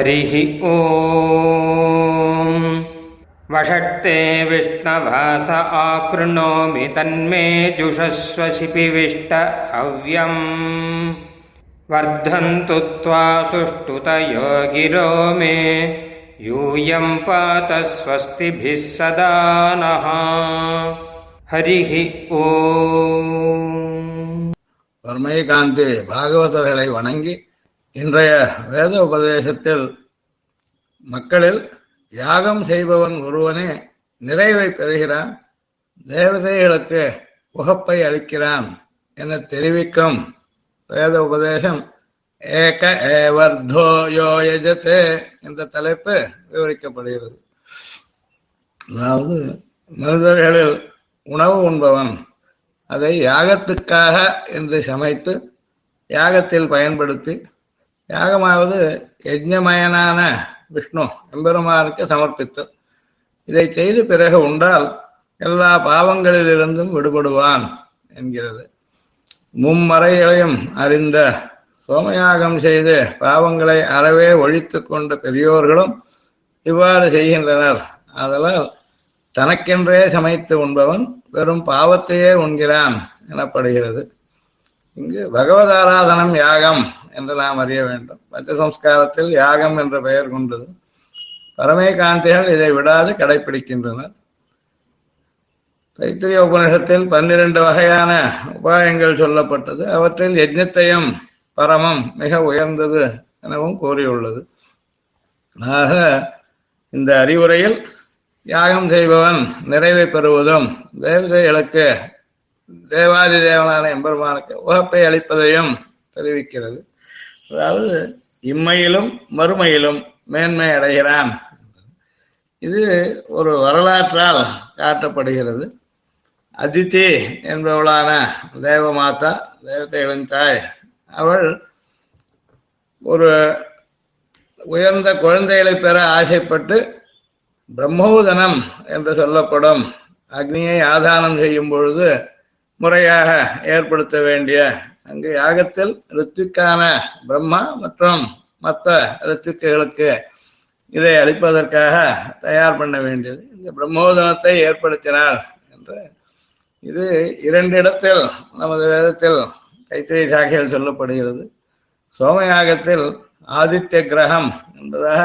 हरिः ॐ वषट्ते विष्णवास आकृणोमि तन्मे जुषस्व शिपिविष्ट हव्यम् वर्धन्तु त्वा सुष्ठुतयो गिरो मे यूयं पात स्वस्तिभिः सदा नः हरिः ॐ பரமேகாந்தி பாகவதர்களை வணங்கி இன்றைய வேத உபதேசத்தில் மக்களில் யாகம் செய்பவன் ஒருவனே நிறைவை பெறுகிறான் தேவதைகளுக்கு உகப்பை அளிக்கிறான் என தெரிவிக்கும் வேத உபதேசம் ஏக ஏவர்தோ யோ யஜதே என்ற தலைப்பு விவரிக்கப்படுகிறது. அதாவது மனிதர்களில் உணவு உண்பவன் அதை யாகத்துக்காக என்று சமைத்து யாகத்தில் பயன்படுத்தி யாகமாவது யஜ்ஞமயனான விஷ்ணு எம்பெருமானுக்கு சமர்ப்பித்தல் இதை செய்து பிறகு உண்டால் எல்லா பாவங்களிலிருந்தும் விடுபடுவான் என்கிறது. மும்மறைகளையும் அறிந்த சோமயாகம் செய்து பாவங்களை அறவே ஒழித்து கொண்ட பெரியோர்களும் இவ்வாறு செய்கின்றனர். ஆதலால் தனக்கென்றே சமைத்து உண்பவன் வெறும் பாவத்தையே உண்கிறான் எனப்படுகிறது. இங்கு பகவதாராதனம் யாகம் என்று நாம் அறிய வேண்டும். பஞ்ச சம்ஸ்காரத்தில் யாகம் என்ற பெயர் கொண்டது. பரமேகாந்திகள் இதை விடாது கடைபிடிக்கின்றனர் தைத்திரிய உபநிஷத்தில் பன்னிரண்டு வகையான உபாயங்கள் சொல்லப்பட்டது. அவற்றில் யஜ்னத்தையும் பரமம் மிக உயர்ந்தது எனவும் கூறியுள்ளது. ஆக இந்த அறிவுரையில் யாகம் செய்பவன் நிறைவை பெறுவதும் தேவதைகளுக்கு தேவாதி தேவனான எம்பெருமானுக்கு உகப்பை அளிப்பதையும் தெரிவிக்கிறது. அதாவது இம்மையிலும் மறுமையிலும் மேன்மை அடைகிறான். இது ஒரு வரலாற்றால் காட்டப்படுகிறது. அதித்தி என்பவளான தேவமாதா தேவதைகளின் தாய் அவள் ஒரு உயர்ந்த குழந்தைகளை பெற ஆசைப்பட்டு பிரம்மோதனம் என்று சொல்லப்படும். அக்னியை ஆதானம் செய்யும் பொழுது முறையாக ஏற்படுத்த வேண்டிய அங்கு யாகத்தில் ரித்விக்கான பிரம்மா மற்றும் மற்ற ரித்விக்குகளுக்கு இதை அளிப்பதற்காக தயார் பண்ண வேண்டியது. இந்த பிரம்மோதனத்தை ஏற்படுத்தினார் என்று. இது இரண்டு இடத்தில் நமது வேதத்தில் கைத்திரி சாகையில் சொல்லப்படுகிறது. சோமயாகத்தில் ஆதித்ய கிரகம் என்பதாக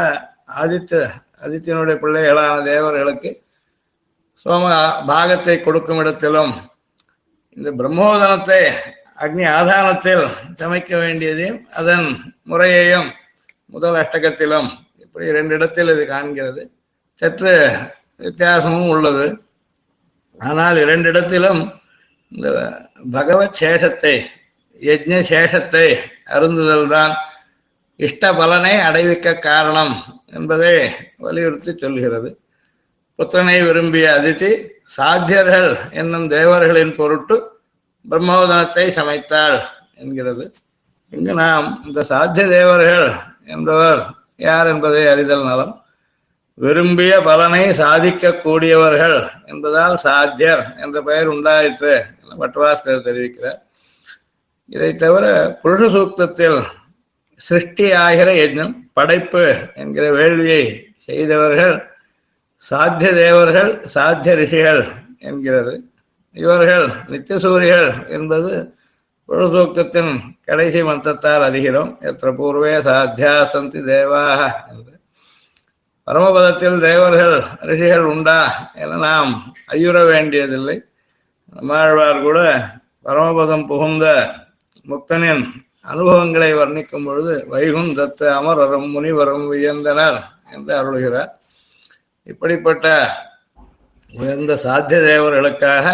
ஆதித்ய ஆதித்யனுடைய பிள்ளைகளான தேவர்களுக்கு சோம பாகத்தை கொடுக்கும் இடத்திலும் இந்த பிரம்மோதனத்தை அக்னி ஆதானத்தில் சமைக்க வேண்டியதையும் அதன் முறையையும் முதல் அஷ்டகத்திலும் இப்படி ரெண்டு இடத்தில் இது காண்கிறது. சற்று வித்தியாசமும் உள்ளது. ஆனால் இரண்டு இடத்திலும் இந்த பகவத் சேஷத்தை யஜ்ஞ சேஷத்தை அருந்துதல் தான் இஷ்ட பலனை அடைவிக்க காரணம் என்பதை வலியுறுத்தி சொல்கிறது. புத்தனை விரும்பிய அதிதி சாத்தியர்கள் என்னும் தேவர்களின் பொருட்டு பிரம்மோதனத்தை சமைத்தாள் என்கிறது. இங்கு நாம் இந்த சாத்திய தேவர்கள் என்பவர் யார் என்பதை அறிதல் நலம். விரும்பிய பலனை சாதிக்க கூடியவர்கள் என்பதால் சாத்தியர் என்ற பெயர் உண்டாயிற்று பட்டவாஸ்கர் தெரிவிக்கிறார். இதை தவிர புருஷ சூக்தத்தில் சிருஷ்டி ஆகிற யஜ்னம் படைப்பு என்கிற வேள்வியை செய்தவர்கள் சாத்திய தேவர்கள் சாத்திய ரிஷிகள் என்கிறது. இவர்கள் நித்தியசூரிகள் என்பது பொழுதூக்கத்தின் கடைசி மந்தத்தால் அறிகிறோம். எத்த பூர்வே சாத்தியா சந்தி தேவாக என்று. பரமபதத்தில் தேவர்கள் ரிஷிகள் உண்டா என நாம் ஐயுற வேண்டியதில்லை. நம்மாழ்வார் கூட பரமபதம் புகுந்த முக்தனின் அனுபவங்களை வர்ணிக்கும் பொழுது வைகுந்தத்து அமரரும் முனிவரும் வியந்தனர் என்று அருள்கிறார். இப்படிப்பட்ட உயர்ந்த சாத்திய தேவர்களுக்காக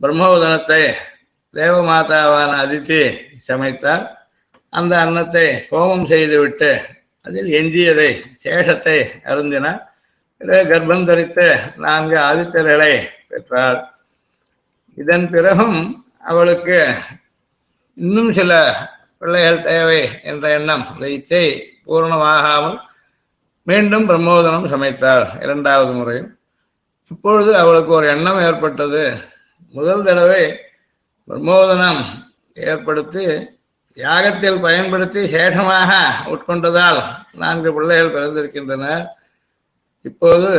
பிரம்மோதனத்தை தேவமாதாவான அதித்தி சமைத்தார் அந்த அன்னத்தை ஹோமம் செய்துவிட்டு அதில் எஞ்சியதை சேஷத்தை அருந்தினார் பிறகு கர்ப்பம் தரித்து நான்கு ஆதித்தர்களை பெற்றாள். இதன் பிறகும் அவளுக்கு இன்னும் சில பிள்ளைகள் தேவை என்ற எண்ணம் அந்த இச்சை பூர்ணமாகாமல் மீண்டும் பிரம்மோதனம் சமைத்தாள். இரண்டாவது முறையும் இப்பொழுது அவளுக்கு ஒரு எண்ணம் ஏற்பட்டது. முதல் தடவை பிரம்மோதனம் ஏற்படுத்தி யாகத்தில் பயன்படுத்தி சேஷமாக உட்கொண்டதால் நான்கு பிள்ளைகள் பிறந்திருக்கின்றனர். இப்போது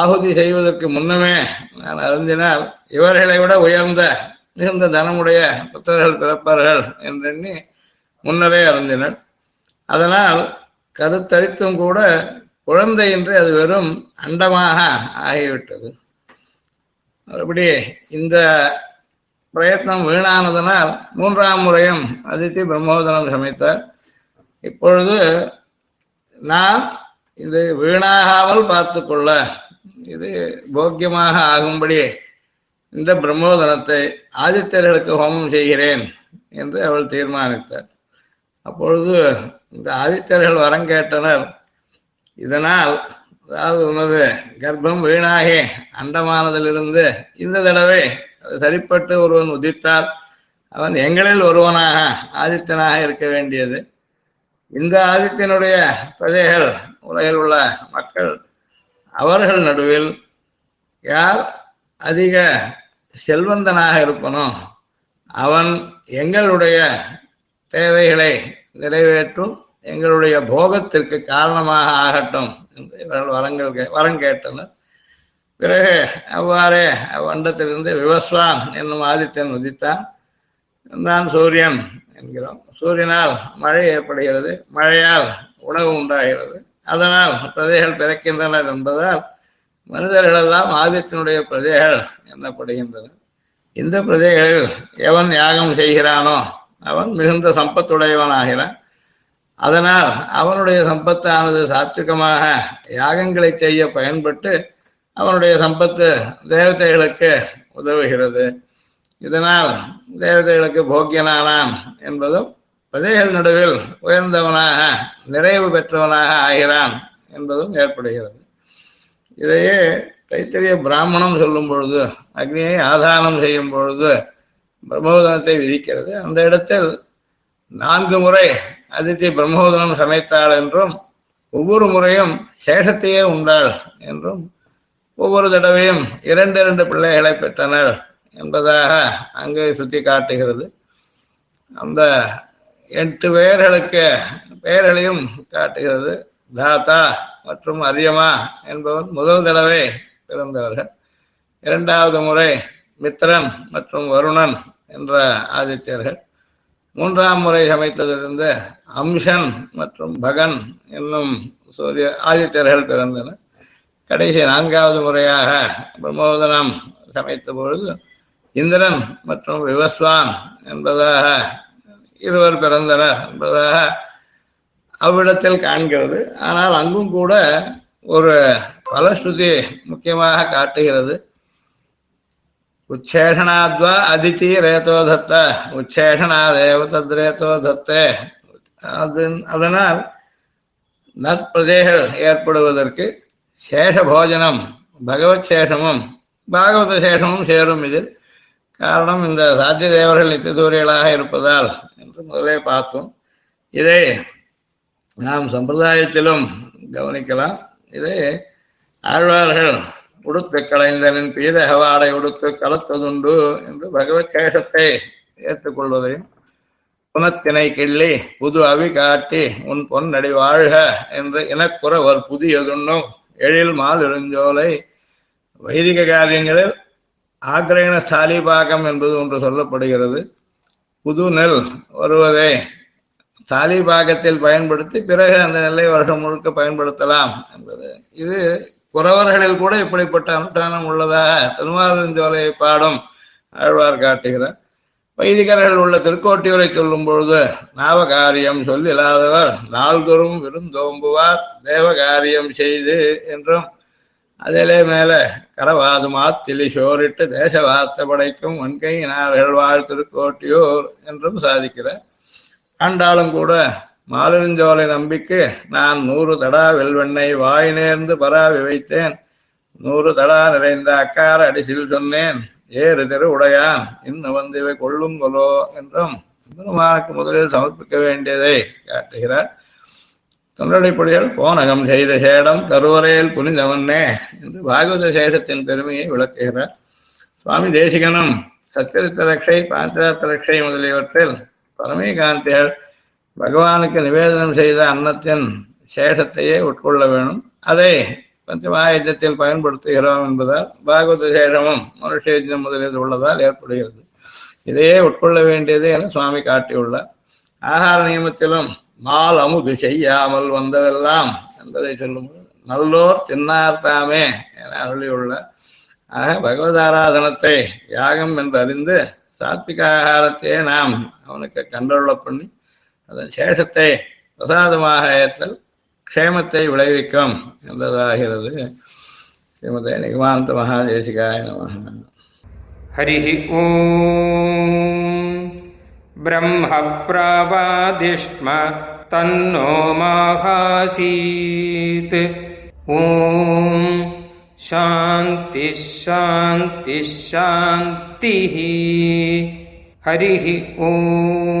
ஆகுதி செய்வதற்கு முன்னமே நான் அருந்தினால் இவர்களை விட உயர்ந்த மிகுந்த தனமுடைய புத்தர்கள் பிறப்பார்கள் என்றெண்ணி முன்னரே அருந்தினர். அதனால் கருத்தரித்தும் கூட குழந்தையின்றி அது வெறும் அண்டமாக ஆகிவிட்டது. மறுபடி இந்த பிரயத்னம் வீணானதனால் மூன்றாம் முறையும் அதித்தி பிரம்மோதனம் சமைத்தார். இப்பொழுது நான் இது வீணாகாமல் பார்த்து கொள்ள இது போக்கியமாக ஆகும்படி இந்த பிரம்மோதனத்தை ஆதித்யர்களுக்கு ஹோமம் செய்கிறேன் என்று அவள் தீர்மானித்தார் அப்பொழுது இந்த ஆதித்தர்கள் வரம் கேட்டனர். இதனால் அதாவது உனது கர்ப்பம் வீணாகி அண்டமானதிலிருந்து இந்த தடவை அது சரிப்பட்டு ஒருவன் உதித்தால் அவன் எங்களில் ஒருவனாக ஆதித்தனாக இருக்க வேண்டியது. இந்த ஆதித்தனுடைய பிரஜைகள் உலகில் உள்ள மக்கள் அவர்கள் நடுவில் யார் அதிக செல்வந்தனாக இருப்பனோ அவன் எங்களுடைய தேவைகளை நிறைவேற்றும் எங்களுடைய போகத்திற்கு காரணமாக ஆகட்டும் என்று இவர்கள் வரங்கள் கே- வரம் கேட்டனர். பிறகு அவ்வாறே அவ்வண்டத்திலிருந்து விவஸ்வான் என்னும் ஆதித்தன் உதித்தான். தான் சூரியன் என்கிறோம். சூரியனால் மழை ஏற்படுகிறது. மழையால் உணவு உண்டாகிறது. அதனால் பிரஜைகள் பிறக்கின்றனர் என்பதால் மனிதர்களெல்லாம் ஆதித்தினுடைய பிரஜைகள் எண்ணப்படுகின்றனர் இந்த பிரஜைகளில் எவன் யாகம் செய்கிறானோ அவன் மிகுந்த சம்பத்துடையவனாகிறான். அதனால் அவனுடைய சம்பத்தானது சாத்விகமாக யாகங்களை செய்ய பயன்பட்டு அவனுடைய சம்பத்து தேவதைகளுக்கு உதவுகிறது. இதனால் தேவதைகளுக்கு போக்கியனானான் என்பதும் பிரஜைகள் நடுவில் உயர்ந்தவனாக நிறைவு பெற்றவனாக ஆகிறான் என்பதும் ஏற்படுகிறது. இதையே தைத்தரிய பிராமணம் சொல்லும் பொழுது அக்னியை ஆதானம் செய்யும் பொழுது பிரம்மோதனத்தை விதிக்கிறது. அந்த இடத்தில் நான்கு முறை அதித்தி பிரம்மோதனம் சமைத்தாள் என்றும் ஒவ்வொரு முறையும் சேஷத்தையே உண்டாள் என்றும் ஒவ்வொரு தடவையும் இரண்டு இரண்டு பிள்ளைகளை பெற்றனர் என்பதாக அங்கே சுட்டி காட்டுகிறது அந்த எட்டு பெயர்களுக்கு பெயர்களையும் காட்டுகிறது. தாத்தா மற்றும் அரியமா என்பவன் முதல் தடவை பிறந்தவர்கள். இரண்டாவது முறை மித்திரன் மற்றும் வருணன் என்ற ஆதித்யர்கள் மூன்றாம் முறை சமைத்ததிலிருந்து அம்சன் மற்றும் பகன் என்னும் சூரிய ஆதித்யர்கள் பிறந்தனர். கடைசி நான்காவது முறையாக பிரம்மோதனம் சமைத்த பொழுது இந்திரன் மற்றும் விவஸ்வான் என்பதாக இருவர் பிறந்தனர் என்பதாக அவ்விடத்தில் காண்கிறது. ஆனால் அங்கும் கூட ஒரு பலஸ்ருதி முக்கியமாக காட்டுகிறது. உச்சேஷனாத்வா அதித்தி ரேதோ தத்த. உச்சேஷனாதேவ தத்ரேதோ தத்தே. அது அதனால் நற்பிரஜைகள் ஏற்படுவதற்கு சேஷ போஜனம் பகவத் சேஷமும் பாகவத சேஷமும் சேரும் இதில். காரணம் இந்த சாத்திய தேவர்கள் நித்தியதூரிகளாக இருப்பதால் என்று முதலே பார்த்தோம். இதை நாம் சம்பிரதாயத்திலும் கவனிக்கலாம். இதை ஆழ்வார்கள் உடுத்து கலைந்தனின் பீதகவாடை உடுத்து கலத்ததுண்டு என்று பகவத் கேசத்தை ஏற்றுக்கொள்வதையும் புனத்தினை கிள்ளி புது அவி காட்டி உன் பொன்னடி வாழ்க என்று இனக்குறவர் புதியதுண்ணும். எழில் மாலிருஞ்சோலை வைதிக காரியங்களில் ஆக்ரகின சாலி பாகம் என்பது ஒன்று சொல்லப்படுகிறது. புது நெல் வருவதை தாலிபாகத்தில் பயன்படுத்தி பிறகு அந்த நெல்லை வருஷம் முழுக்க பயன்படுத்தலாம் என்பது. இது குறவர்களில் கூட இப்படிப்பட்ட அனுஷ்டானம் உள்ளதாக திருமாலிருஞ்சோலையை பாடும் ஆழ்வார் காட்டுகிறார். வைதிகர்கள் உள்ள திருக்கோட்டியூரை சொல்லும் பொழுது நாவகாரியம் சொல்லில்லாதவர் நாள்தோறும் விருந்தோம்புவார் தேவகாரியம் செய்து என்றும் அதிலே மேல கரவாதுமா திலி சோரிட்டு தேச வார்த்தை படைக்கும் வன்கையினார்கள் வாழ் திருக்கோட்டியூர் என்றும் சாதிக்கிறார். ஆண்டாலும் கூட மாலிருஞ்சோலை நம்பிக்கு நான் நூறு தடா வெல்வெண்ணை வாய் நேர்ந்து பராவி வைத்தேன் நூறு தடா நிறைந்த அக்கார அடிசில் சொன்னேன். ஏறு தெரு உடையான் இன்னும் வந்து இவை கொள்ளுங்கொலோ என்றும் பெருமானுக்கு முதலில் சமர்ப்பிக்க வேண்டியதை காட்டுகிறார். தொண்டடிப்படிகள் போனகம் செய்த சேடம் தருவரையில் புனிதவன்னே என்று பாகவத சேஷத்தின் பெருமையை விளக்குகிறார். சுவாமி தேசிகனும் சத்திரத்த ரட்சை பாஞ்சராத்த ரட்சை முதலியவற்றில் பரமேகாந்திகள் பகவானுக்கு நிவேதனம் செய்த அன்னத்தின் சேஷத்தையே உட்கொள்ள வேணும். அதை பஞ்சமாயுதத்தில் பயன்படுத்துகிறோம் என்பதால் பாகவத சேஷமும் மனுஷேஜம் முதலில் உள்ளதால் ஏற்படுகிறது. இதையே உட்கொள்ள வேண்டியது என சுவாமி காட்டியுள்ளார். ஆகார நியமத்திலும் நாள் அமுது செய்யாமல் வந்ததெல்லாம் என்பதை சொல்லும்போது நல்லோர் தின்னார் தாமே என அருளியுள்ளார். ஆக பகவத் ஆராதனத்தை யாகம் என்று அறிந்து சாத்விக ஆகாரத்தையே நாம் அவனுக்கு கண்டருள பண்ணி அதன் சேஷத்தை பிரசாதமாக ஏற்றல் க்ஷேமத்தை விளைவிக்கும் என்பதாகிறது ஸ்ரீமதே நிகமாந்த மகாதேசிகாய நம हरिः ॐ ब्रह्म प्रवादिष्म तन्नो माहासीत् ॐ शान्तिः शान्तिः शान्तिः ஹரிः ஓம்